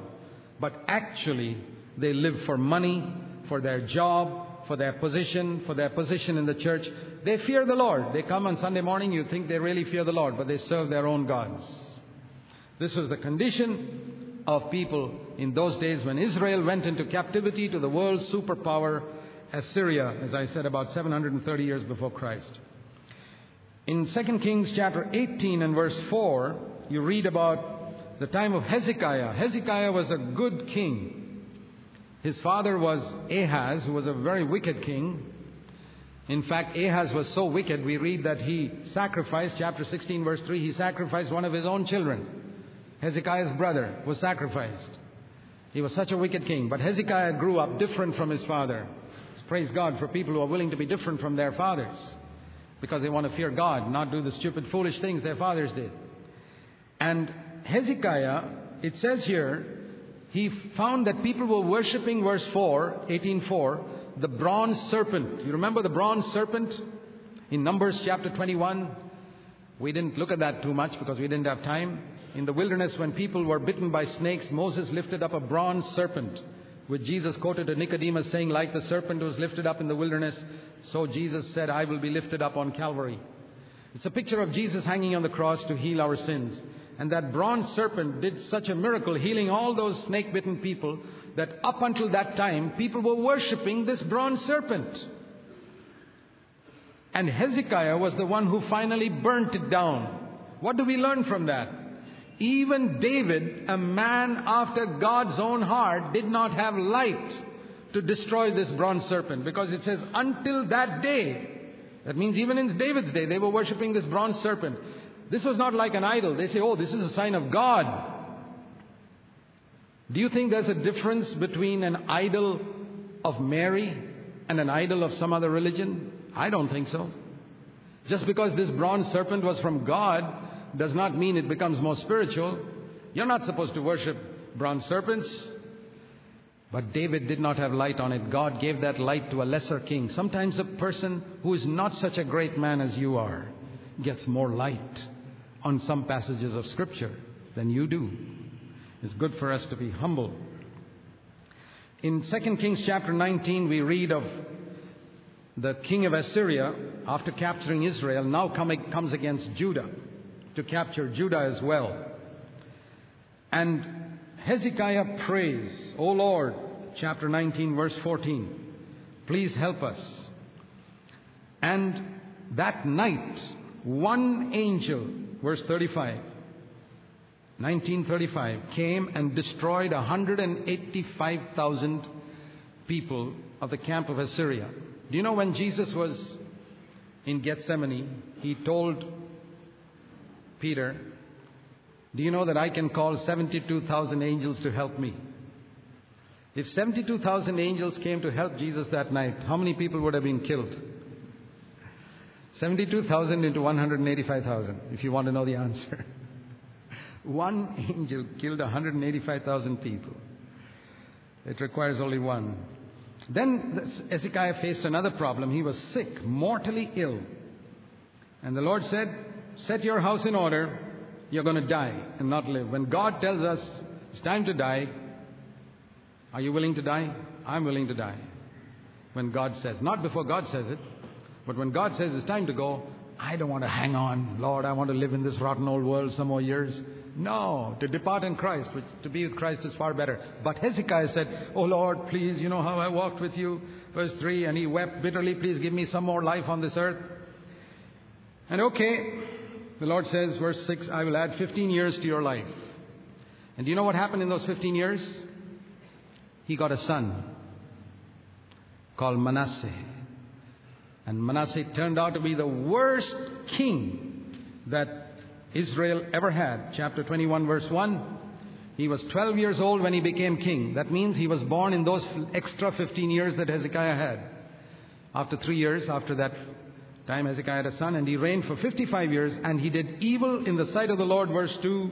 but actually they live for money, for their job, for their position, for their position in the church. They fear the Lord. They come on Sunday morning, you think they really fear the Lord, but they serve their own gods. This was the condition of people in those days when Israel went into captivity to the world's superpower, Assyria, as I said, about 730 years before Christ. In 2 Kings chapter 18 and verse 4, you read about the time of Hezekiah. Hezekiah was a good king. His father was Ahaz, who was a very wicked king. In fact, Ahaz was so wicked, we read that he sacrificed, chapter 16, verse 3, he sacrificed one of his own children. Hezekiah's brother was sacrificed. He was such a wicked king. But Hezekiah grew up different from his father. Praise God for people who are willing to be different from their fathers because they want to fear God, not do the stupid, foolish things their fathers did. And Hezekiah, it says here, he found that people were worshipping, verse 4, 18.4, the bronze serpent. You remember the bronze serpent in Numbers chapter 21? We didn't look at that too much because we didn't have time. In the wilderness, when people were bitten by snakes, Moses lifted up a bronze serpent, which Jesus quoted to Nicodemus, saying, Like the serpent was lifted up in the wilderness, so Jesus said, I will be lifted up on Calvary. It's a picture of Jesus hanging on the cross to heal our sins. And that bronze serpent did such a miracle, healing all those snake bitten people, that up until that time, people were worshipping this bronze serpent. And Hezekiah was the one who finally burnt it down. What do we learn from that? Even David, a man after God's own heart, did not have light to destroy this bronze serpent because it says, until that day. That means even in David's day, they were worshipping this bronze serpent. This was not like an idol. They say, oh, this is a sign of God. Do you think there's a difference between an idol of Mary and an idol of some other religion? I don't think so. Just because this bronze serpent was from God does not mean it becomes more spiritual. You're not supposed to worship bronze serpents. But David did not have light on it. God gave that light to a lesser king. Sometimes a person who is not such a great man as you are gets more light on some passages of Scripture than you do. It's good for us to be humble. In 2 Kings chapter 19, we read of the king of Assyria, after capturing Israel, now coming, comes against Judah to capture Judah as well. And Hezekiah prays, O Lord, chapter 19, verse 14, please help us. And that night, one angel, verse 35, 1935, came and destroyed 185,000 people of the camp of Assyria. Do you know when Jesus was in Gethsemane, he told Peter, Do you know that I can call 72,000 angels to help me? If 72,000 angels came to help Jesus that night, how many people would have been killed? 72,000 into 185,000, if you want to know the answer. [LAUGHS] One angel killed 185,000 people. It requires only one. Then Hezekiah faced another problem. He was sick, mortally ill. And the Lord said, Set your house in order. You're going to die and not live. When God tells us it's time to die, are you willing to die? I'm willing to die. When God says, not before God says it, but when God says it's time to go, I don't want to hang on. Lord, I want to live in this rotten old world some more years. No, to depart in Christ, which to be with Christ is far better. But Hezekiah said, Oh Lord, please, you know how I walked with you. Verse 3, and he wept bitterly, please give me some more life on this earth. And okay, the Lord says, verse 6, I will add 15 years to your life. And do you know what happened in those 15 years? He got a son called Manasseh. And Manasseh turned out to be the worst king that Israel ever had. Chapter 21, verse 1. He was 12 years old when he became king. That means he was born in those extra 15 years that Hezekiah had. After three years, after that time, Hezekiah had a son, and he reigned for 55 years, and he did evil in the sight of the Lord, verse 2.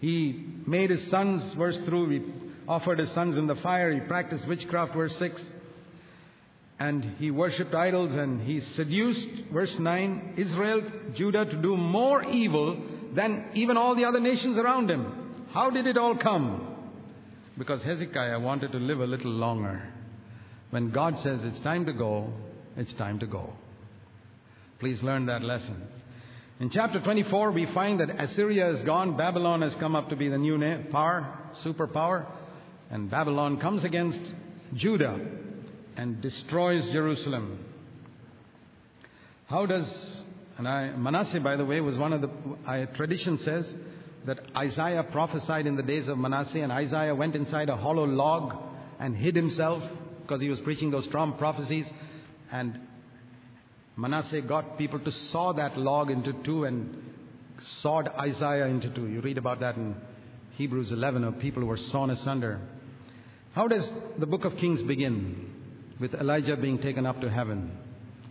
He made his sons, verse 3, he offered his sons in the fire, he practiced witchcraft, verse 6 and he worshipped idols and he seduced, verse 9, Israel, Judah to do more evil than even all the other nations around him. How did it all come? Because Hezekiah wanted to live a little longer. When God says it's time to go, it's time to go. Please learn that lesson. In chapter 24, we find that Assyria is gone, Babylon has come up to be the new power, superpower, and Babylon comes against Judah and destroys Jerusalem. How does, and I, Manasseh, by the way, was one of the, I, tradition says that Isaiah prophesied in the days of Manasseh, and Isaiah went inside a hollow log and hid himself because he was preaching those strong prophecies. And Manasseh got people to saw that log into two and sawed Isaiah into two. You read about that in Hebrews 11 of people who were sawn asunder. How does the book of Kings begin? With Elijah being taken up to heaven.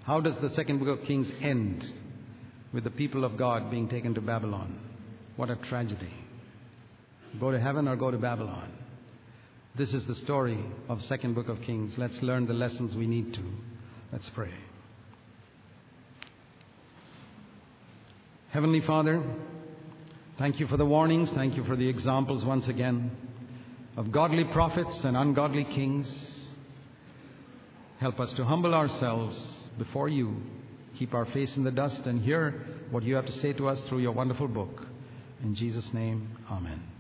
How does the second book of Kings end? With the people of God being taken to Babylon. What a tragedy. Go to heaven or go to Babylon. This is the story of second book of Kings. Let's learn the lessons we need to. Let's pray. Heavenly Father, thank you for the warnings. Thank you for the examples once again of godly prophets and ungodly kings Help us to humble ourselves before you, keep our face in the dust, and hear what you have to say to us through your wonderful book. In Jesus' name, Amen.